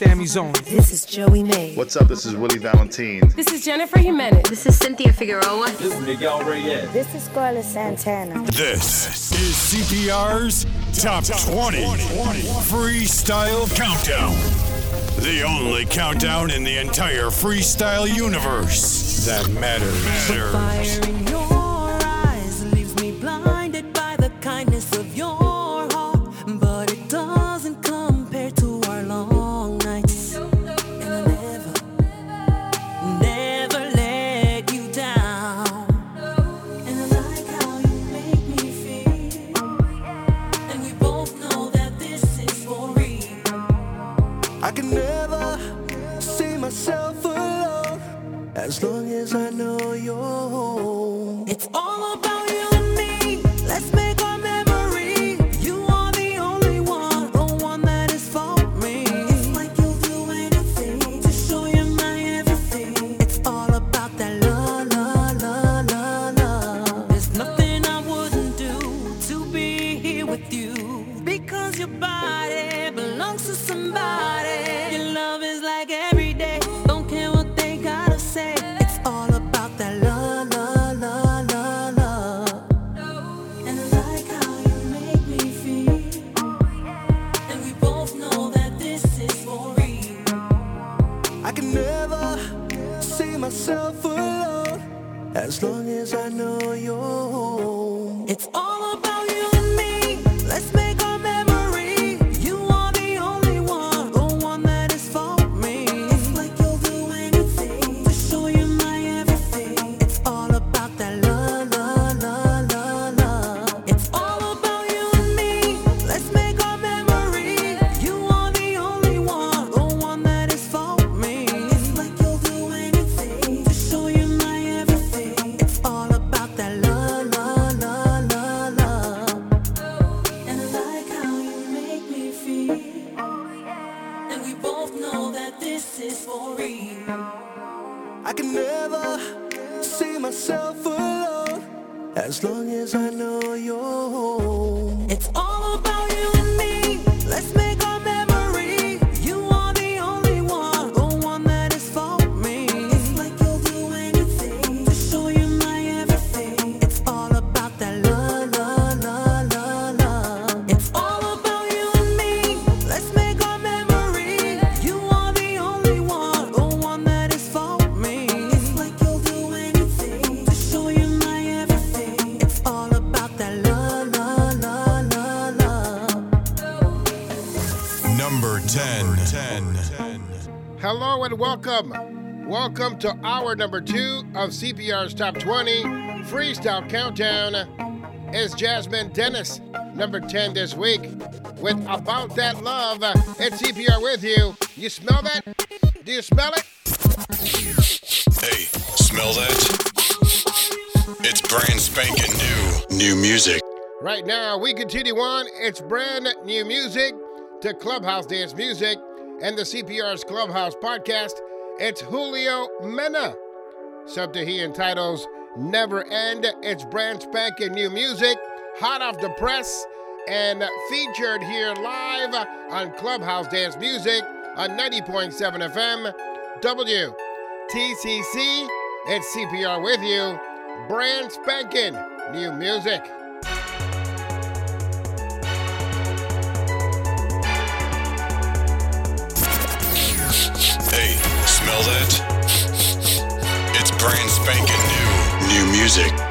Sammy Zone. This is Joey May. What's up? This is Willie Valentine. This is Jennifer Jimenez. This is Cynthia Figueroa. This is Miguel Reyes. This is Carlos Santana. This is CPR's Top 20 Freestyle Countdown. The only countdown in the entire freestyle universe that matters. to hour number two of CPR's Top 20 Freestyle Countdown is Jasmine Dennis, number 10 this week, with About That Love. It's CPR with you. You smell that? Do you smell it? Hey, smell that? It's brand spanking new. New music. Right now, we continue on. It's brand new music to Clubhouse Dance Music and the CPR's Clubhouse Podcast. It's Julio Mena. Something he entitles Never End. It's brand spanking new music, hot off the press, and featured here live on Clubhouse Dance Music on 90.7 FM WTCC. It's CPR with you. Brand spanking new music. it. It's brand spanking new. New music.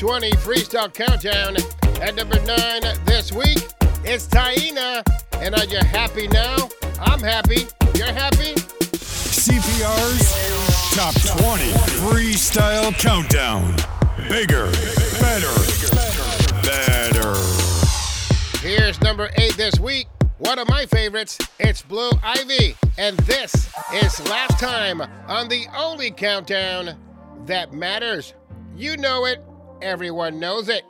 20 Freestyle Countdown. At number 9 this week, it's Taina. And are you happy now? I'm happy. You're happy? CPR's Top 20 Freestyle Countdown. Bigger, better, better. Here's number 8 this week. One of my favorites, it's Blue Ivy. And this is last time on the only countdown that matters. You know it. Everyone knows it.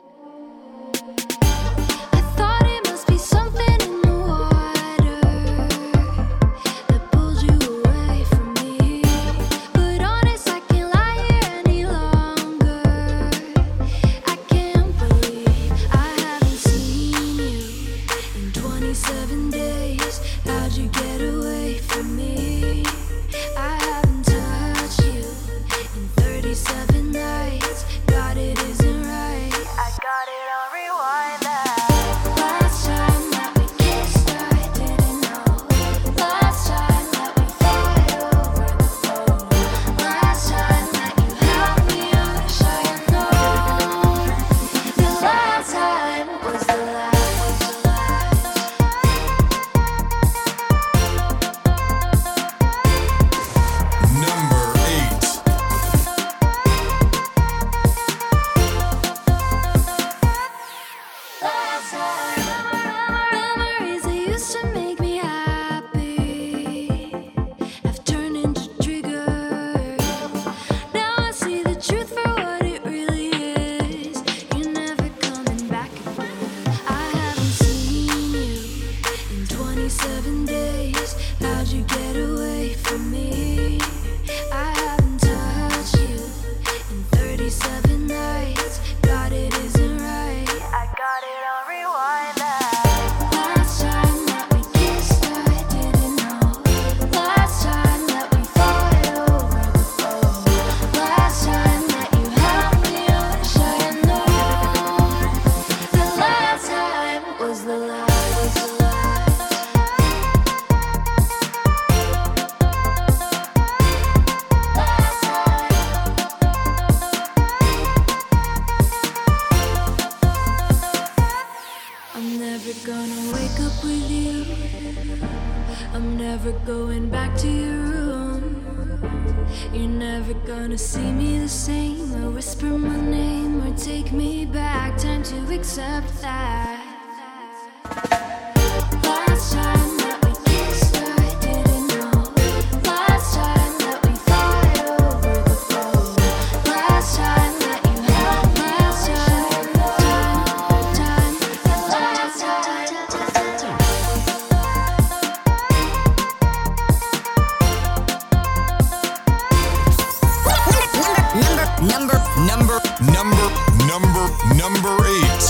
number eight.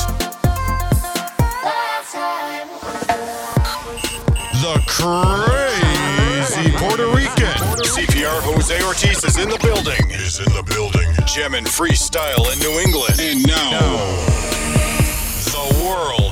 The crazy Puerto Rican. CPR Jose Ortiz is in the building. Is in the building. Gem freestyle in New England. And now, now the world.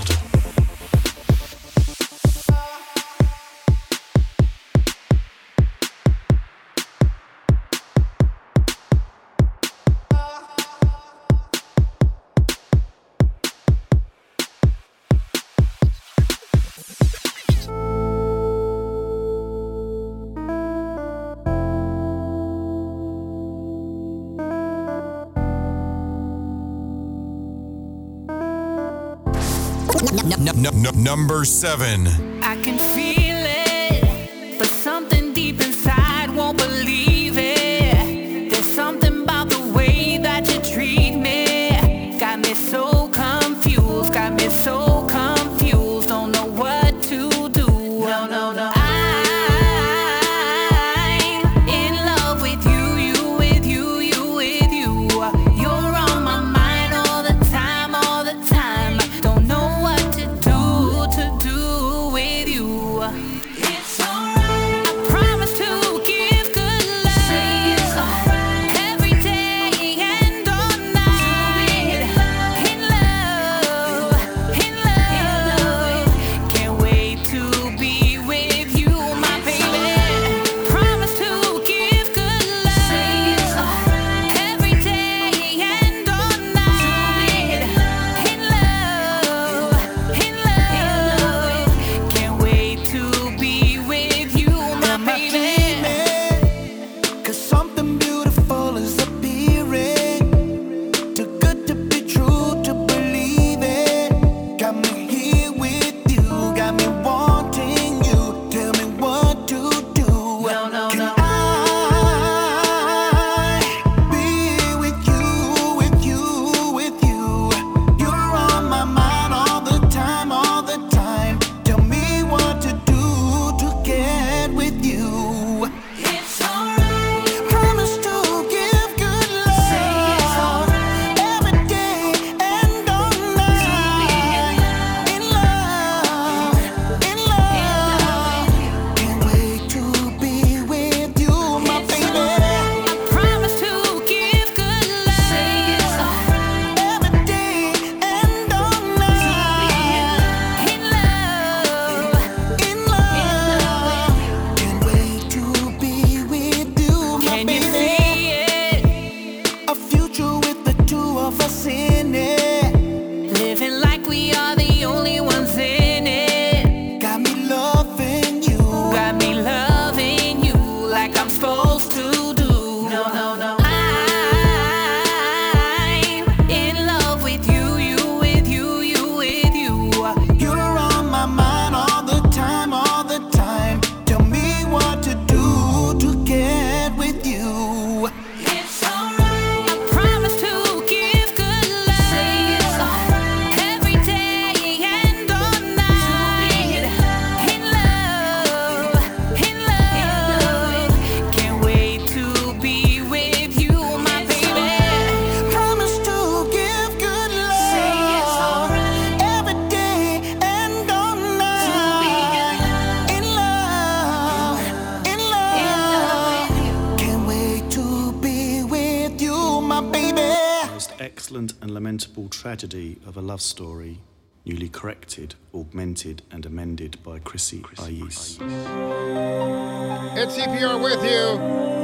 number seven. I can feel. tragedy of a love story, newly corrected, augmented, and amended by Chrissy Ais. It's CPR with you.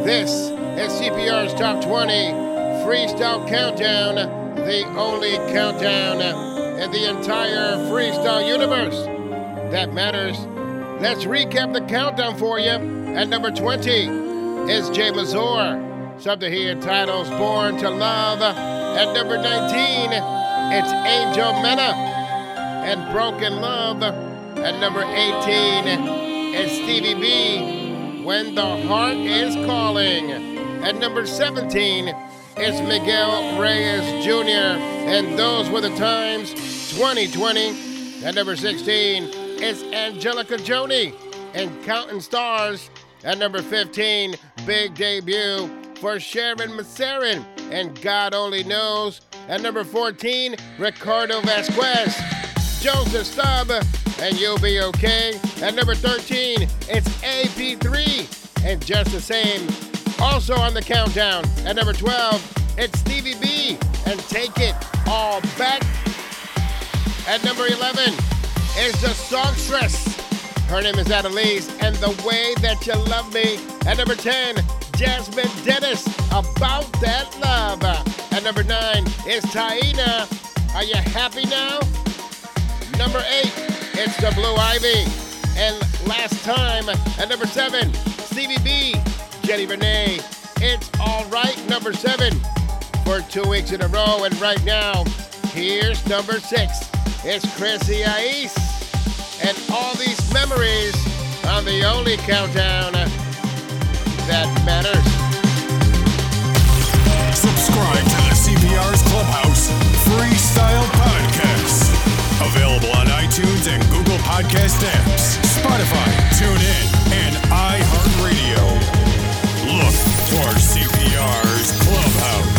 This is CPR's Top 20 Freestyle Countdown, the only countdown in the entire freestyle universe that matters. Let's recap the countdown for you. At number 20 is Jay Mazur, something he entitles Born to Love. At number 19, it's Angel Mena and Broken Love. At number 18, it's Stevie B, When the Heart is Calling. At number 17, it's Miguel Reyes Jr., and those were the times 2020. At number 16, it's Angelica Joni and Counting Stars. At number 15, big debut for Sharon Masserin and God Only Knows. At number 14, Ricardo Vasquez, Joseph Stubb, and You'll Be Okay. At number 13, it's AP3 and Just the Same. Also on the countdown, at number 12, it's Stevie B and Take It All Back. At number 11 is the songstress. Her name is Annalise, and The Way That You Love Me. At number 10, Jasmine Dennis, About That Love. At number 9 is Taina, Are You Happy Now? Number 8, it's The Blue Ivy. And last time, at number 7, Stevie B, Jenny Renee. It's Alright, number 7 for two weeks in a row. And right now, here's number 6. It's Chrissy Ice and all these memories on the only countdown that matters. Clubhouse Freestyle Podcast. Available on iTunes and Google Podcast apps, Spotify, TuneIn, and iHeartRadio. Look for CPR's Clubhouse.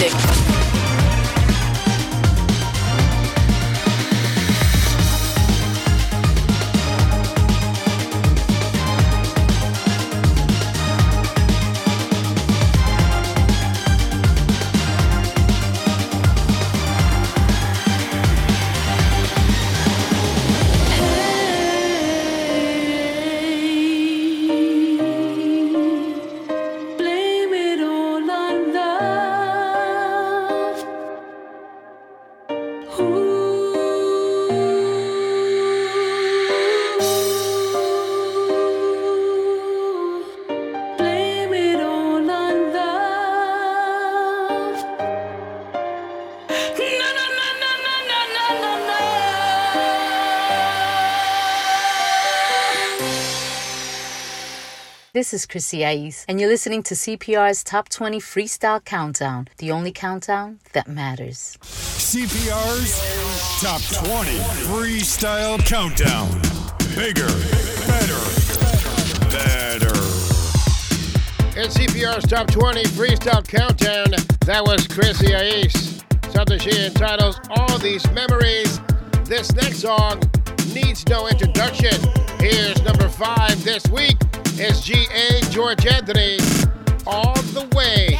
Music. This is Chrissy Ais, and you're listening to CPR's Top 20 Freestyle Countdown, the only countdown that matters. CPR's Top 20 Freestyle Countdown. Bigger, better, better. It's CPR's Top 20 Freestyle Countdown. That was Chrissy Ais. Something she entitles All These Memories. This next song needs no introduction. Here's number five this week. It's G.A. George Anthony. All the way.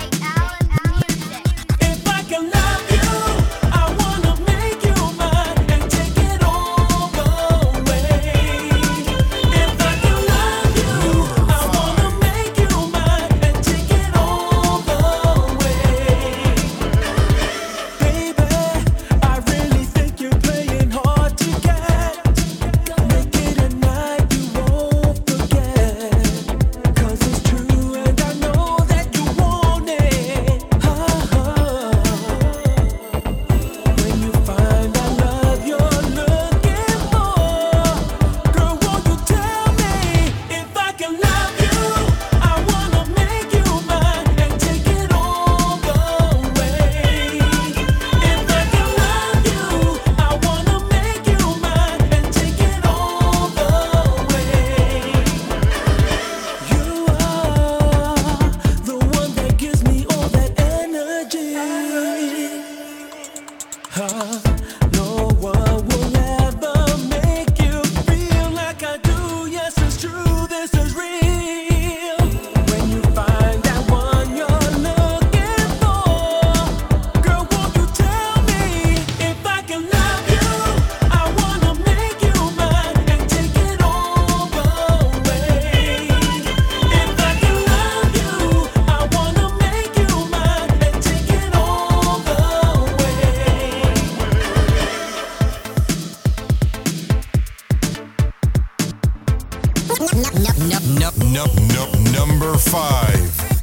Number five.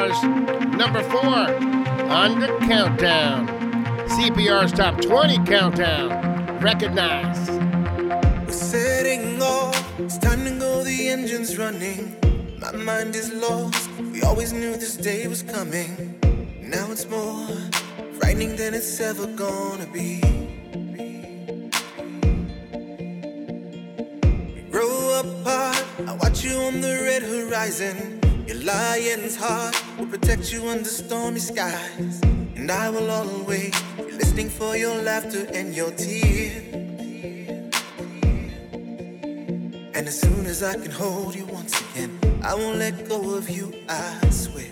Number four on the countdown. CPR's top 20 countdown. Recognize. We're setting off. It's time to go. The engine's running. My mind is lost. We always knew this day was coming. Now it's more frightening than it's ever gonna be. We grow apart. I watch you on the red horizon. Lion's heart will protect you under stormy skies. And I will always be listening for your laughter and your tears. And as soon as I can hold you once again, I won't let go of you, I swear.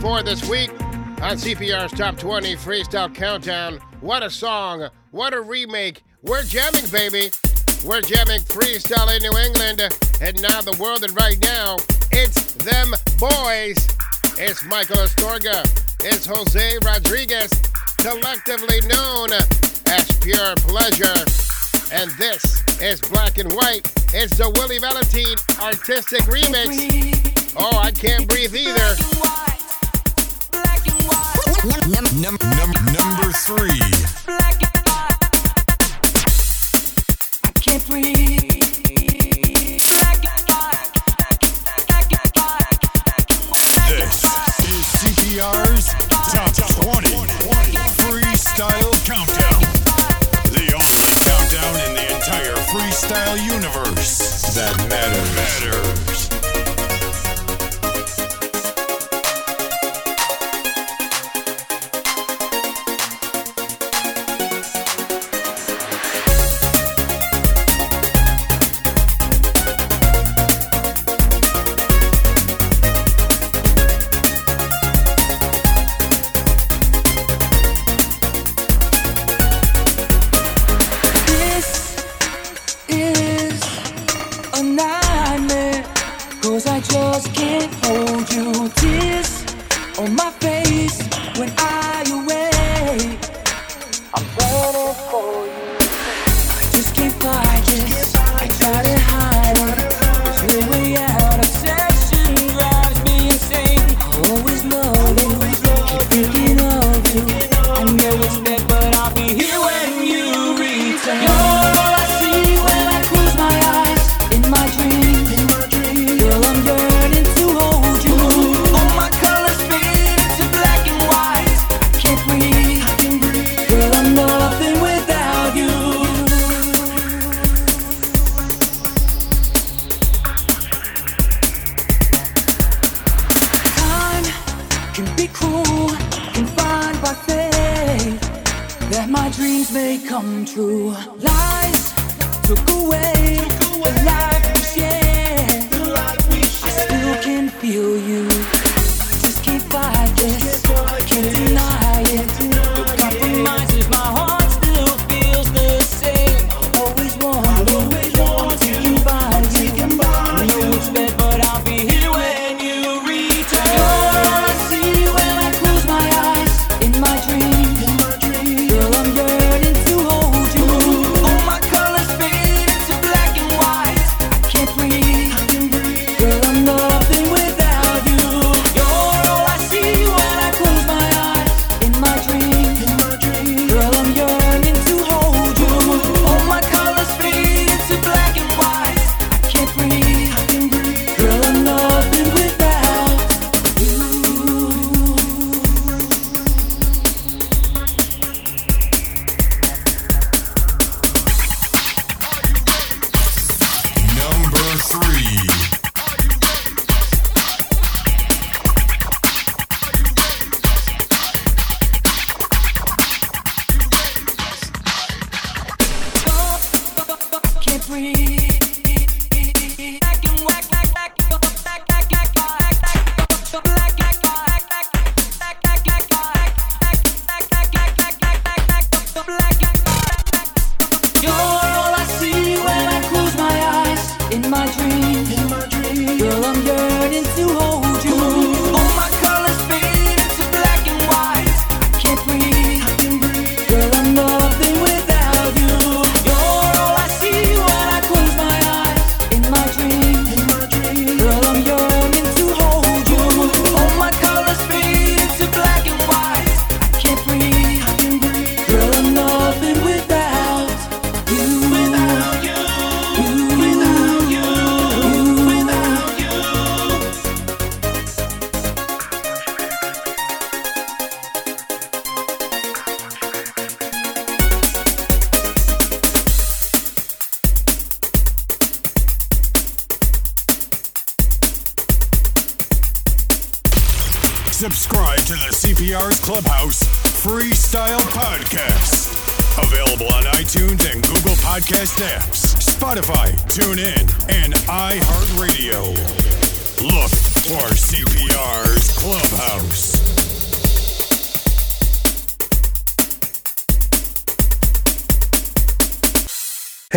Four this week on CPR's Top 20 Freestyle Countdown. What a song! What a remake! We're jamming, baby! We're jamming freestyle in New England and now the world. And right now, it's them boys. It's Michael Astorga. It's Jose Rodriguez, collectively known as Pure Pleasure. And this is Black and White. It's the Willie Valentine artistic remix. Oh, I can't breathe either. can be cruel, confined by faith that my dreams may come true. Lies took away the life we shared. I still can feel you.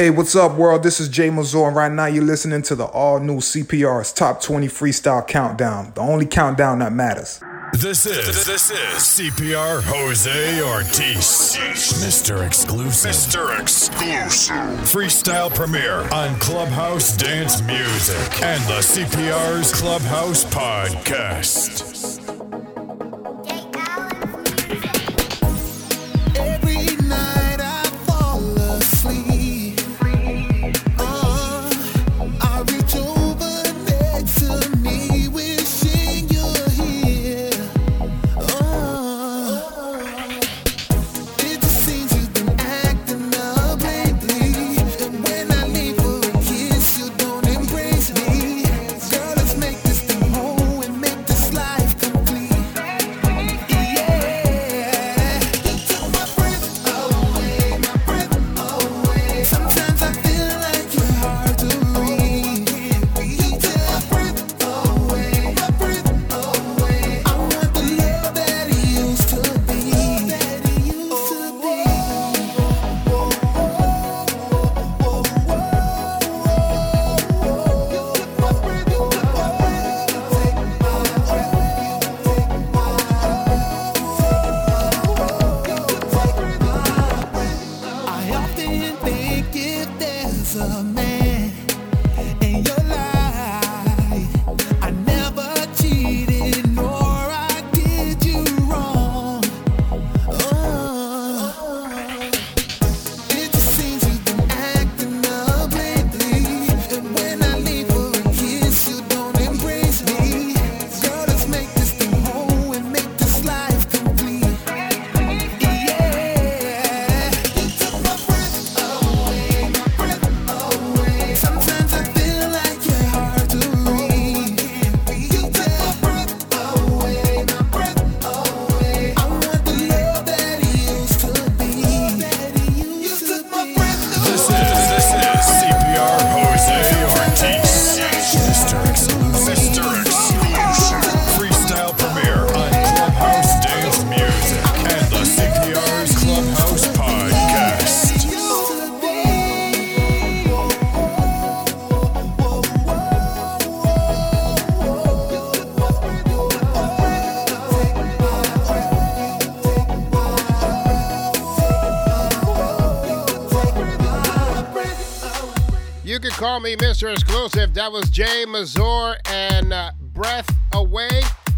Hey, what's up, world? This is Jay Mazur, and right now you're listening to the all new CPR's Top 20 Freestyle Countdown, the only countdown that matters. This is this is CPR Jose Ortiz, Mr. Exclusive, Mr. Exclusive, freestyle premiere on Clubhouse Dance Music and the CPR's Clubhouse Podcast. Call Me Mr. Exclusive. That was Jay Mazur and uh, Breath Away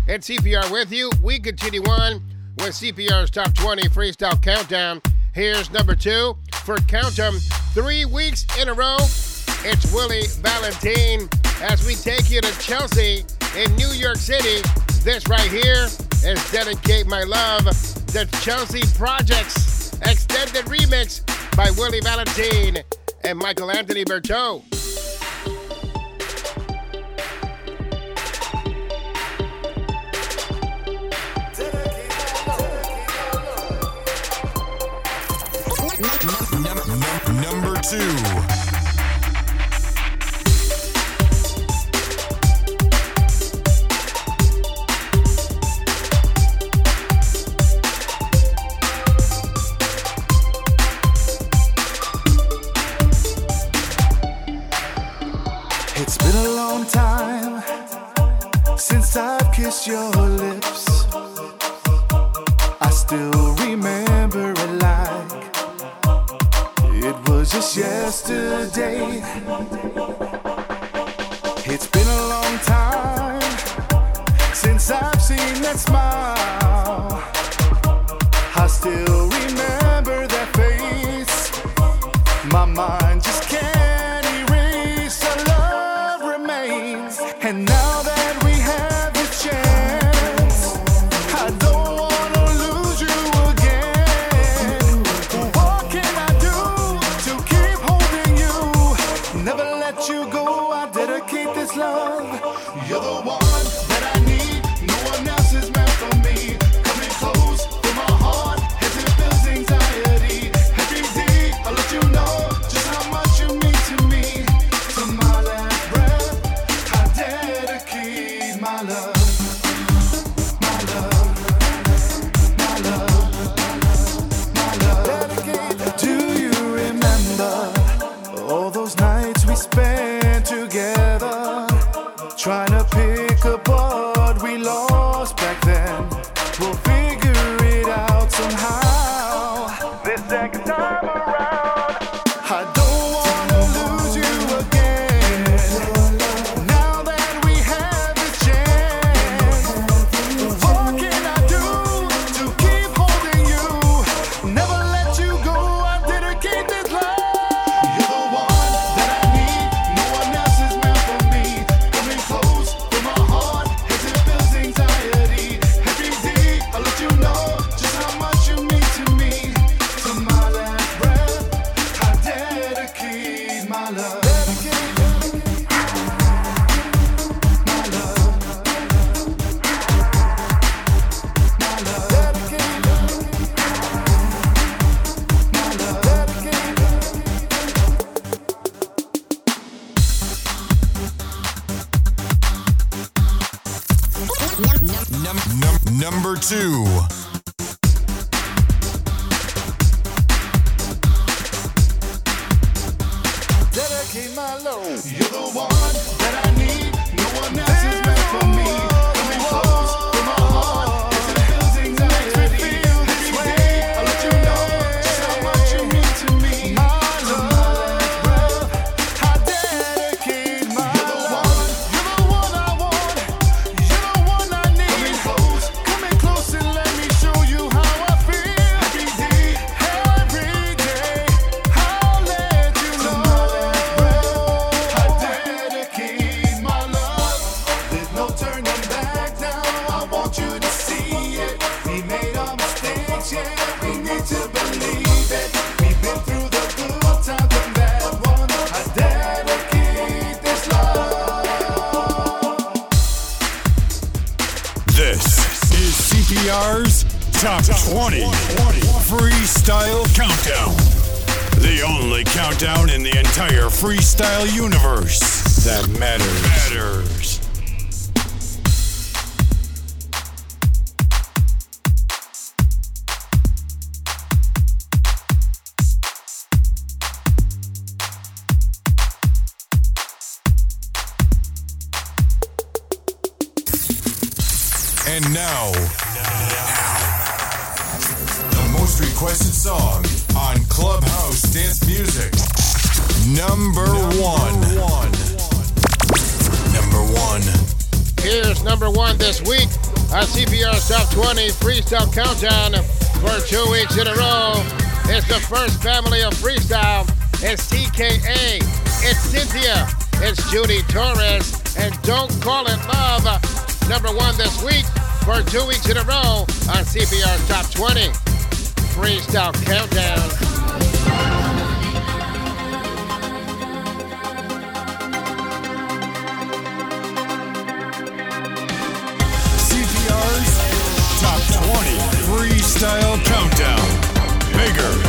and CPR with you. We continue on with CPR's Top 20 Freestyle Countdown. Here's number two for Count 'em. Three weeks in a row, it's Willie Valentine as we take you to Chelsea in New York City. This right here is Dedicate My Love, the Chelsea Projects Extended Remix by Willie Valentine and Michael Anthony Berto. two. It's been a long time since I've kissed your number two. This week on CPR's Top 20 Freestyle Countdown for two weeks in a row. It's the first family of freestyle. It's TKA, it's Cynthia, it's Judy Torres, and Don't Call It Love. Number one this week for two weeks in a row on CPR's Top 20 Freestyle Countdown. 20 Freestyle Countdown. Bigger,